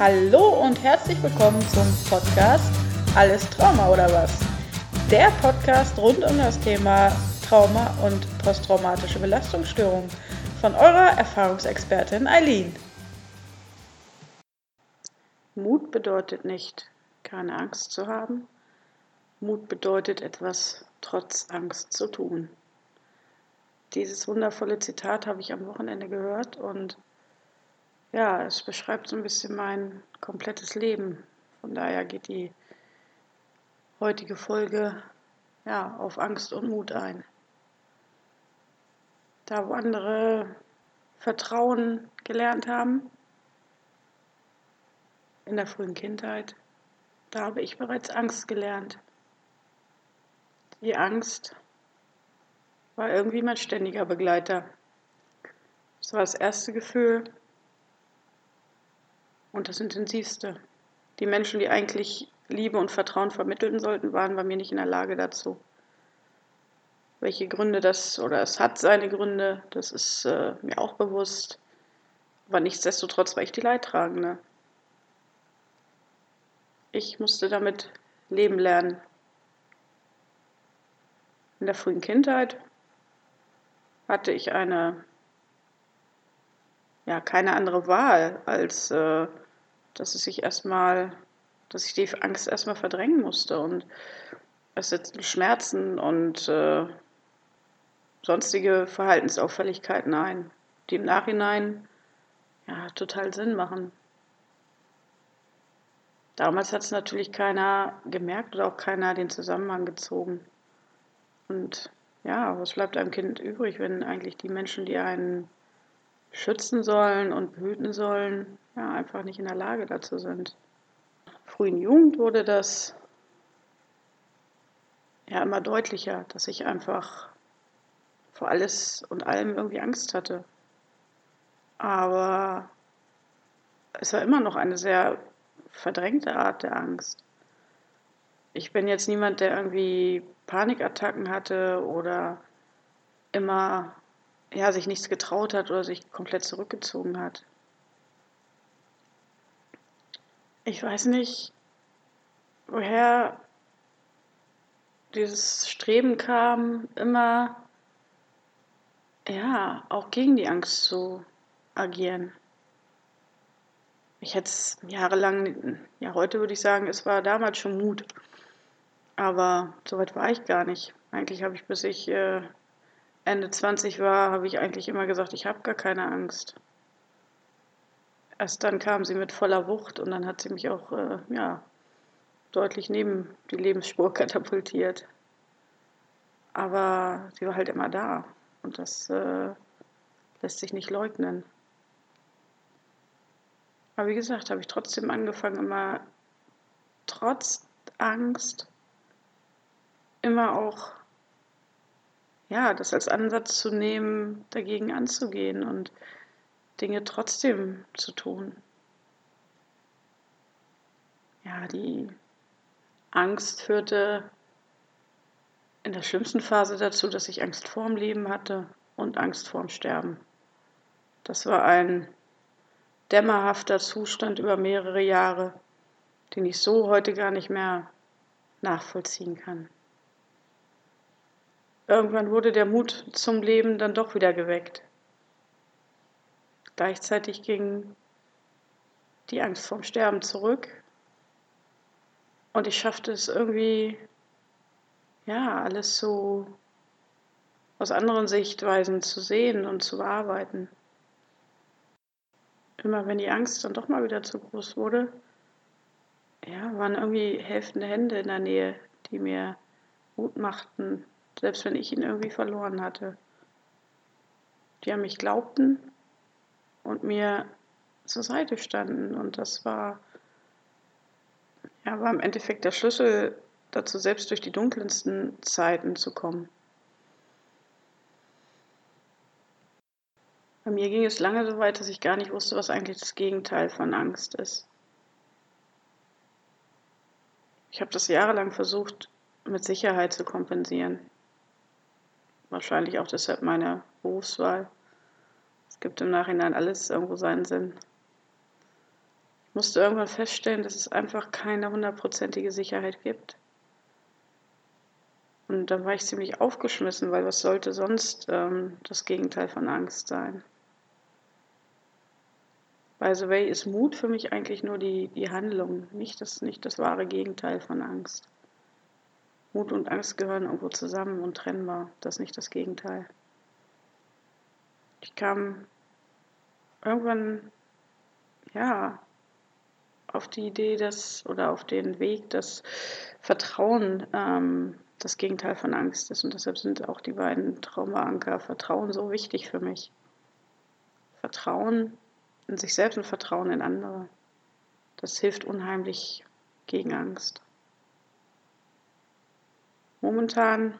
Hallo und herzlich willkommen zum Podcast Alles Trauma oder was? Der Podcast rund um das Thema Trauma und posttraumatische Belastungsstörung von eurer Erfahrungsexpertin Eileen. Mut bedeutet nicht, keine Angst zu haben. Mut bedeutet etwas trotz Angst zu tun. Dieses wundervolle Zitat habe ich am Wochenende gehört und ja, es beschreibt so ein bisschen mein komplettes Leben. Von daher geht die heutige Folge ja, auf Angst und Mut ein. Da, wo andere Vertrauen gelernt haben, in der frühen Kindheit, da habe ich bereits Angst gelernt. Die Angst war irgendwie mein ständiger Begleiter. Das war das erste Gefühl, und das intensivste. Die Menschen, die eigentlich Liebe und Vertrauen vermitteln sollten, waren bei mir nicht in der Lage dazu. Welche Gründe das, oder es hat seine Gründe, das ist äh, mir auch bewusst. Aber nichtsdestotrotz war ich die Leidtragende. Ich musste damit leben lernen. In der frühen Kindheit hatte ich eine, ja, keine andere Wahl, als äh, dass es sich erstmal, dass ich die Angst erstmal verdrängen musste und es setzten Schmerzen und äh, sonstige Verhaltensauffälligkeiten ein, die im Nachhinein ja, total Sinn machen. Damals hat es natürlich keiner gemerkt oder auch keiner den Zusammenhang gezogen. Und ja, was bleibt einem Kind übrig, wenn eigentlich die Menschen, die einen schützen sollen und behüten sollen, ja, einfach nicht in der Lage dazu sind. Frühen Jugend wurde das ja immer deutlicher, dass ich einfach vor alles und allem irgendwie Angst hatte. Aber es war immer noch eine sehr verdrängte Art der Angst. Ich bin jetzt niemand, der irgendwie Panikattacken hatte oder immer ja, sich nichts getraut hat oder sich komplett zurückgezogen hat. Ich weiß nicht, woher dieses Streben kam, immer ja, auch gegen die Angst zu agieren. Ich hätte es jahrelang, ja, heute würde ich sagen, es war damals schon Mut. Aber so weit war ich gar nicht. Eigentlich habe ich, bis ich äh, Ende 20 war, habe ich eigentlich immer gesagt, ich habe gar keine Angst. Erst dann kam sie mit voller Wucht und dann hat sie mich auch äh, ja, deutlich neben die Lebensspur katapultiert. Aber sie war halt immer da und das äh, lässt sich nicht leugnen. Aber wie gesagt, habe ich trotzdem angefangen, immer trotz Angst immer auch ja, das als Ansatz zu nehmen, dagegen anzugehen und Dinge trotzdem zu tun. Ja, die Angst führte in der schlimmsten Phase dazu, dass ich Angst vorm Leben hatte und Angst vorm Sterben. Das war ein dämmerhafter Zustand über mehrere Jahre, den ich so heute gar nicht mehr nachvollziehen kann. Irgendwann wurde der Mut zum Leben dann doch wieder geweckt. Gleichzeitig ging die Angst vorm Sterben zurück und ich schaffte es irgendwie, ja, alles so aus anderen Sichtweisen zu sehen und zu bearbeiten. Immer wenn die Angst dann doch mal wieder zu groß wurde, ja, waren irgendwie helfende Hände in der Nähe, die mir Mut machten, selbst wenn ich ihn irgendwie verloren hatte. Die an mich glaubten und mir zur Seite standen. Und das war, ja, war im Endeffekt der Schlüssel dazu, selbst durch die dunkelsten Zeiten zu kommen. Bei mir ging es lange so weit, dass ich gar nicht wusste, was eigentlich das Gegenteil von Angst ist. Ich habe das jahrelang versucht, mit Sicherheit zu kompensieren. Wahrscheinlich auch deshalb meine Berufswahl. Es gibt im Nachhinein alles irgendwo seinen Sinn. Ich musste irgendwann feststellen, dass es einfach keine hundertprozentige Sicherheit gibt. Und dann war ich ziemlich aufgeschmissen, weil was sollte sonst ähm, das Gegenteil von Angst sein? By the way, ist Mut für mich eigentlich nur die, die Handlung, nicht das, nicht das wahre Gegenteil von Angst. Mut und Angst gehören irgendwo zusammen und trennbar, das ist nicht das Gegenteil. Ich kam irgendwann, ja, auf die Idee, dass, oder auf den Weg, dass Vertrauen ähm, das Gegenteil von Angst ist. Und deshalb sind auch die beiden Traumaanker Vertrauen so wichtig für mich. Vertrauen in sich selbst und Vertrauen in andere. Das hilft unheimlich gegen Angst. Momentan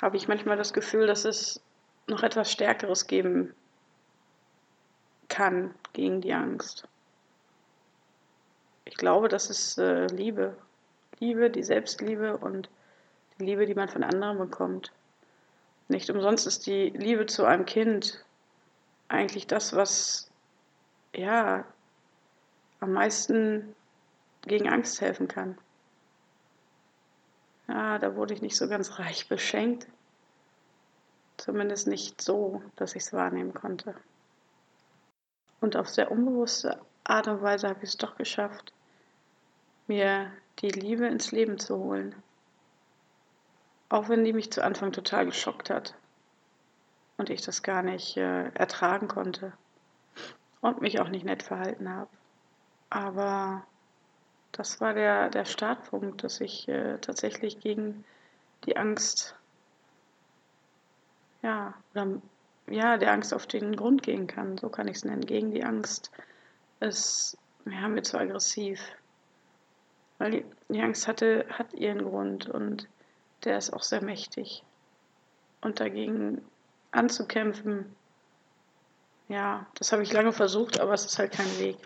habe ich manchmal das Gefühl, dass es noch etwas Stärkeres geben kann gegen die Angst. Ich glaube, das ist äh, Liebe. Liebe, die Selbstliebe und die Liebe, die man von anderen bekommt. Nicht umsonst ist die Liebe zu einem Kind eigentlich das, was ja am meisten gegen Angst helfen kann. Ja, da wurde ich nicht so ganz reich beschenkt. Zumindest nicht so, dass ich es wahrnehmen konnte. Und auf sehr unbewusste Art und Weise habe ich es doch geschafft, mir die Liebe ins Leben zu holen. Auch wenn die mich zu Anfang total geschockt hat und ich das gar nicht äh, ertragen konnte und mich auch nicht nett verhalten habe. Aber das war der, der Startpunkt, dass ich äh, tatsächlich gegen die Angst, ja, oder ja, der Angst auf den Grund gehen kann, so kann ich es nennen. Gegen die Angst ist ja, mir zu aggressiv. Weil die, die Angst hatte, hat ihren Grund und der ist auch sehr mächtig. Und dagegen anzukämpfen, ja, das habe ich lange versucht, aber es ist halt kein Weg.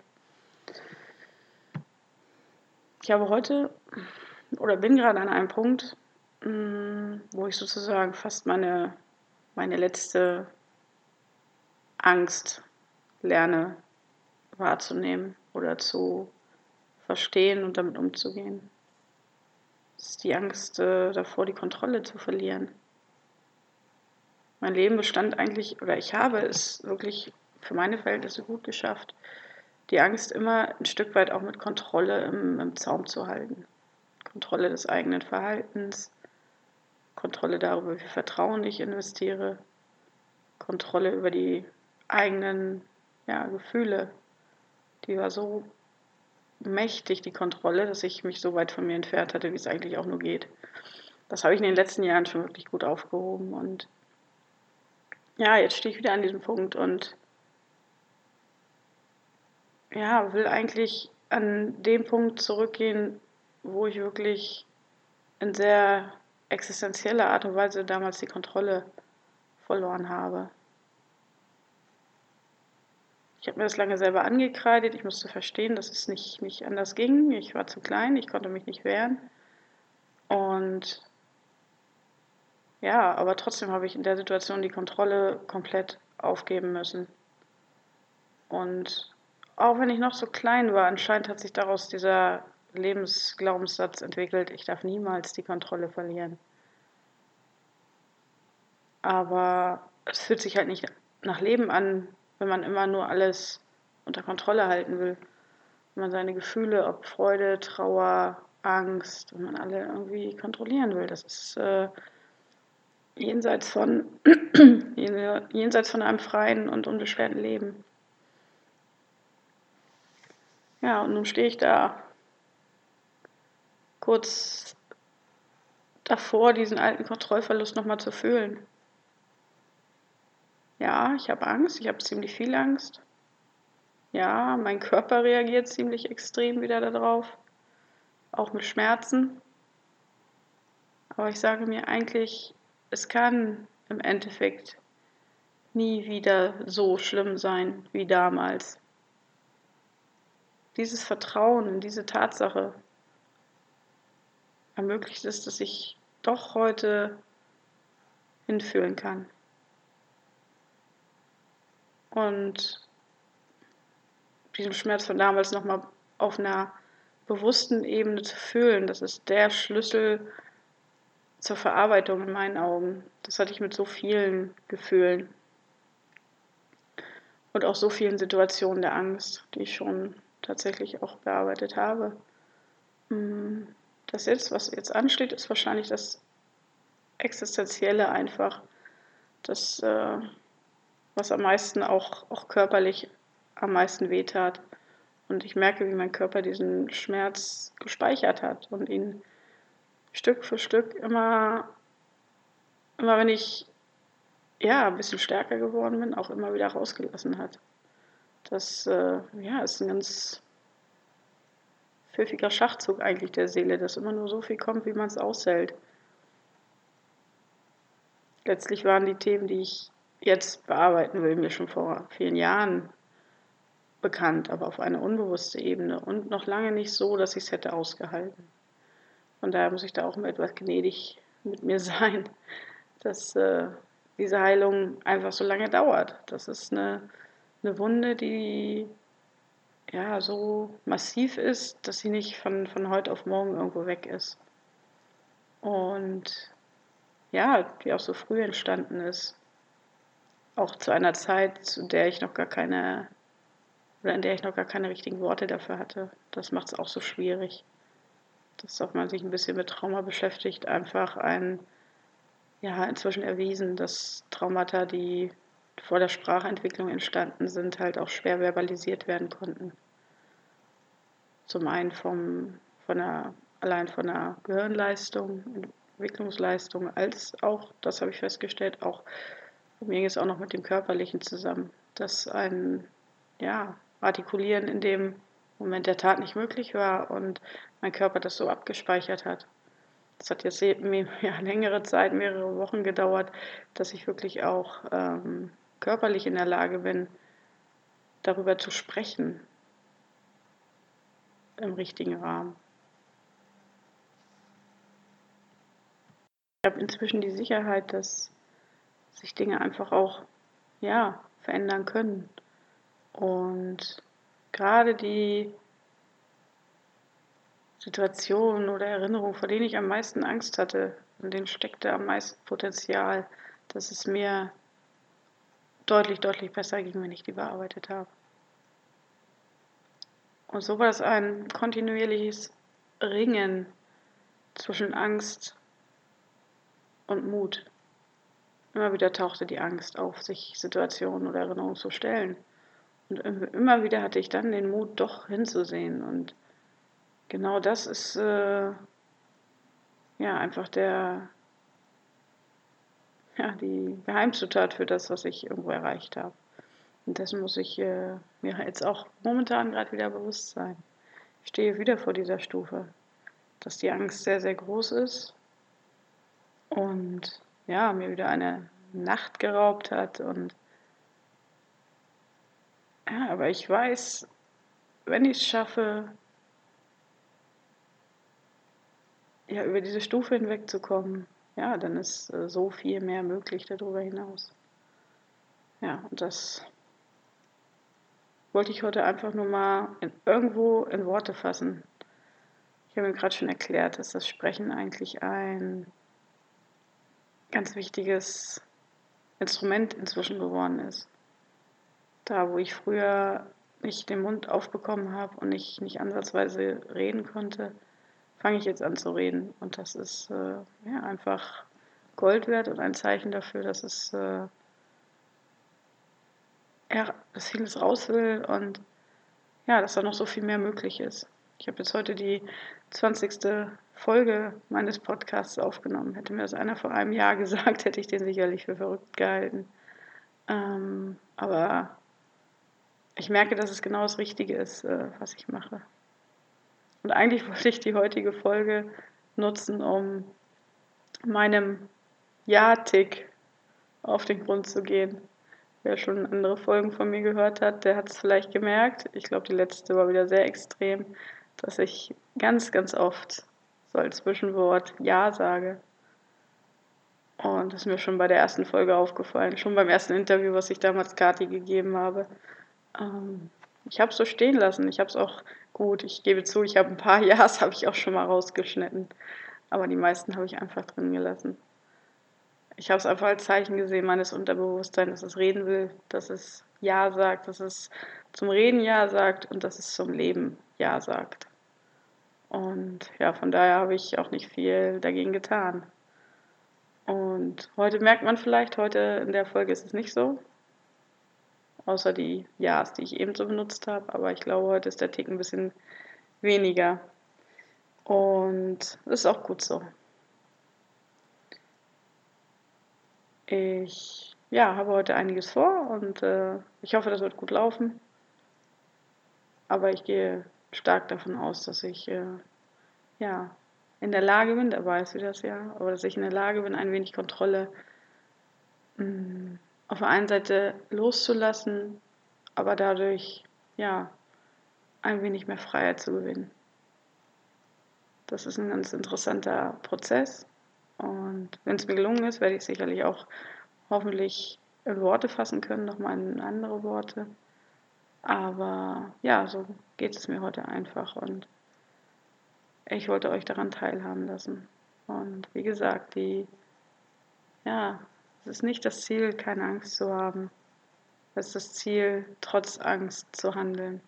Ich habe heute oder bin gerade an einem Punkt, mm, wo ich sozusagen fast meine, meine letzte Angst lerne wahrzunehmen oder zu verstehen und damit umzugehen. Das ist die Angst äh, davor, die Kontrolle zu verlieren. Mein Leben bestand eigentlich, oder ich habe es wirklich für meine Verhältnisse gut geschafft, die Angst immer ein Stück weit auch mit Kontrolle im, im Zaum zu halten. Kontrolle des eigenen Verhaltens, Kontrolle darüber, wie viel Vertrauen ich investiere, Kontrolle über die eigenen ja, Gefühle. Die war so mächtig, die Kontrolle, dass ich mich so weit von mir entfernt hatte, wie es eigentlich auch nur geht. Das habe ich in den letzten Jahren schon wirklich gut aufgehoben und ja, jetzt stehe ich wieder an diesem Punkt und ja, will eigentlich an dem Punkt zurückgehen, wo ich wirklich in sehr existenzieller Art und Weise damals die Kontrolle verloren habe. Ich habe mir das lange selber angekreidet. Ich musste verstehen, dass es nicht, nicht anders ging. Ich war zu klein, ich konnte mich nicht wehren. Und ja, aber trotzdem habe ich in der Situation die Kontrolle komplett aufgeben müssen. Und auch wenn ich noch so klein war, anscheinend hat sich daraus dieser Lebensglaubenssatz entwickelt, ich darf niemals die Kontrolle verlieren. Aber es fühlt sich halt nicht nach Leben an, wenn man immer nur alles unter Kontrolle halten will. Wenn man seine Gefühle, ob Freude, Trauer, Angst, wenn man alle irgendwie kontrollieren will. Das ist äh, jenseits von jenseits von einem freien und unbeschwerten Leben. Ja, und nun stehe ich da kurz davor, diesen alten Kontrollverlust nochmal zu fühlen. Ja, ich habe Angst, ich habe ziemlich viel Angst. Ja, mein Körper reagiert ziemlich extrem wieder darauf, auch mit Schmerzen. Aber ich sage mir eigentlich, es kann im Endeffekt nie wieder so schlimm sein wie damals. Dieses Vertrauen in diese Tatsache ermöglicht es, dass ich doch heute hinfühlen kann. Und diesen Schmerz von damals nochmal auf einer bewussten Ebene zu fühlen, das ist der Schlüssel zur Verarbeitung in meinen Augen. Das hatte ich mit so vielen Gefühlen und auch so vielen Situationen der Angst, die ich schon tatsächlich auch bearbeitet habe. Hm, das jetzt, was jetzt ansteht, ist wahrscheinlich das Existenzielle einfach, das, äh, was am meisten auch, auch körperlich am meisten wehtat. Und ich merke, wie mein Körper diesen Schmerz gespeichert hat und ihn Stück für Stück immer, immer wenn ich ja ein bisschen stärker geworden bin, auch immer wieder rausgelassen hat. Das äh, ja, ist ein ganz pfiffiger Schachzug eigentlich der Seele, dass immer nur so viel kommt, wie man es aushält. Letztlich waren die Themen, die ich jetzt bearbeiten will, mir schon vor vielen Jahren bekannt, aber auf eine unbewusste Ebene und noch lange nicht so, dass ich es hätte ausgehalten. Von daher muss ich da auch mal etwas gnädig mit mir sein, dass äh, diese Heilung einfach so lange dauert. Das ist eine, eine Wunde, die ja so massiv ist, dass sie nicht von, von heute auf morgen irgendwo weg ist. Und ja, die auch so früh entstanden ist. Auch zu einer Zeit, zu der ich noch gar keine, oder in der ich noch gar keine richtigen Worte dafür hatte. Das macht es auch so schwierig. Dass auch man sich ein bisschen mit Trauma beschäftigt, einfach ein, ja, inzwischen erwiesen, dass Traumata, die vor der Sprachentwicklung entstanden sind, halt auch schwer verbalisiert werden konnten. Zum einen vom, von der, allein von der Gehirnleistung, Entwicklungsleistung, als auch, das habe ich festgestellt, auch bei mir es auch noch mit dem Körperlichen zusammen, dass ein ja, Artikulieren in dem Moment der Tat nicht möglich war und mein Körper das so abgespeichert hat. Das hat jetzt ja, längere Zeit, mehrere Wochen gedauert, dass ich wirklich auch ähm, körperlich in der Lage bin, darüber zu sprechen im richtigen Rahmen. Ich habe inzwischen die Sicherheit, dass sich Dinge einfach auch ja, verändern können. Und gerade die Situationen oder Erinnerungen, vor denen ich am meisten Angst hatte, in denen steckte am meisten Potenzial, dass es mir deutlich, deutlich besser ging, wenn ich die bearbeitet habe. Und so war es ein kontinuierliches Ringen zwischen Angst und Mut. Immer wieder tauchte die Angst auf, sich Situationen oder Erinnerungen zu stellen. Und immer wieder hatte ich dann den Mut, doch hinzusehen. Und genau das ist äh, ja einfach der, ja, die Geheimzutat für das, was ich irgendwo erreicht habe. Und dessen muss ich äh, mir jetzt auch momentan gerade wieder bewusst sein. Ich stehe wieder vor dieser Stufe, dass die Angst sehr, sehr groß ist und ja, mir wieder eine Nacht geraubt hat und ja, aber ich weiß, wenn ich es schaffe, ja, über diese Stufe hinwegzukommen, ja, dann ist äh, so viel mehr möglich darüber hinaus. Ja, und das wollte ich heute einfach nur mal in, irgendwo in Worte fassen. Ich habe mir gerade schon erklärt, dass das Sprechen eigentlich ein ganz wichtiges Instrument inzwischen geworden ist. Da, wo ich früher nicht den Mund aufbekommen habe und ich nicht ansatzweise reden konnte, fange ich jetzt an zu reden. Und das ist äh, ja, einfach Gold wert und ein Zeichen dafür, dass es äh, ja, dass vieles raus will und ja, dass da noch so viel mehr möglich ist. Ich habe jetzt heute die 20. Folge meines Podcasts aufgenommen. Hätte mir das einer vor einem Jahr gesagt, hätte ich den sicherlich für verrückt gehalten. Ähm, aber ich merke, dass es genau das Richtige ist, äh, was ich mache. Und eigentlich wollte ich die heutige Folge nutzen, um meinem Ja-Tick auf den Grund zu gehen. Wer schon andere Folgen von mir gehört hat, der hat es vielleicht gemerkt. Ich glaube, die letzte war wieder sehr extrem, dass ich ganz, ganz oft so als Zwischenwort Ja sage. Und das ist mir schon bei der ersten Folge aufgefallen, schon beim ersten Interview, was ich damals Kati gegeben habe. Ähm, ich habe es so stehen lassen. Ich habe es auch gut, ich gebe zu, ich habe ein paar Ja's habe ich auch schon mal rausgeschnitten, aber die meisten habe ich einfach drin gelassen. Ich habe es einfach als Zeichen gesehen meines Unterbewusstseins, dass es reden will, dass es Ja sagt, dass es zum Reden Ja sagt und dass es zum Leben Ja sagt. Und ja, von daher habe ich auch nicht viel dagegen getan. Und heute merkt man vielleicht, heute in der Folge ist es nicht so. Außer die Ja's, die ich eben so benutzt habe. Aber ich glaube, heute ist der Tick ein bisschen weniger. Und das ist auch gut so. Ich ja, habe heute einiges vor und äh, ich hoffe, das wird gut laufen. Aber ich gehe stark davon aus, dass ich äh, ja, in der Lage bin, da weiß wie das ja, aber dass ich in der Lage bin, ein wenig Kontrolle mh, mm, auf der einen Seite loszulassen, aber dadurch ja ein wenig mehr Freiheit zu gewinnen. Das ist ein ganz interessanter Prozess und wenn es mir gelungen ist, werde ich sicherlich auch hoffentlich in Worte fassen können, nochmal in andere Worte. Aber ja, so geht es mir heute einfach und ich wollte euch daran teilhaben lassen. Und wie gesagt, die, ja, es ist nicht das Ziel, keine Angst zu haben. Es ist das Ziel, trotz Angst zu handeln.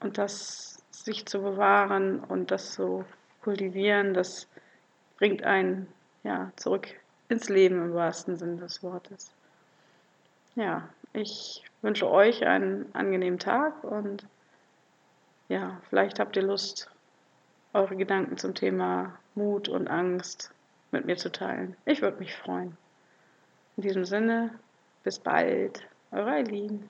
Und das sich zu bewahren und das zu kultivieren, das bringt einen ja, zurück ins Leben im wahrsten Sinne des Wortes. Ja, ich wünsche euch einen angenehmen Tag und ja, vielleicht habt ihr Lust, eure Gedanken zum Thema Mut und Angst mit mir zu teilen. Ich würde mich freuen. In diesem Sinne, bis bald, eure Eileen.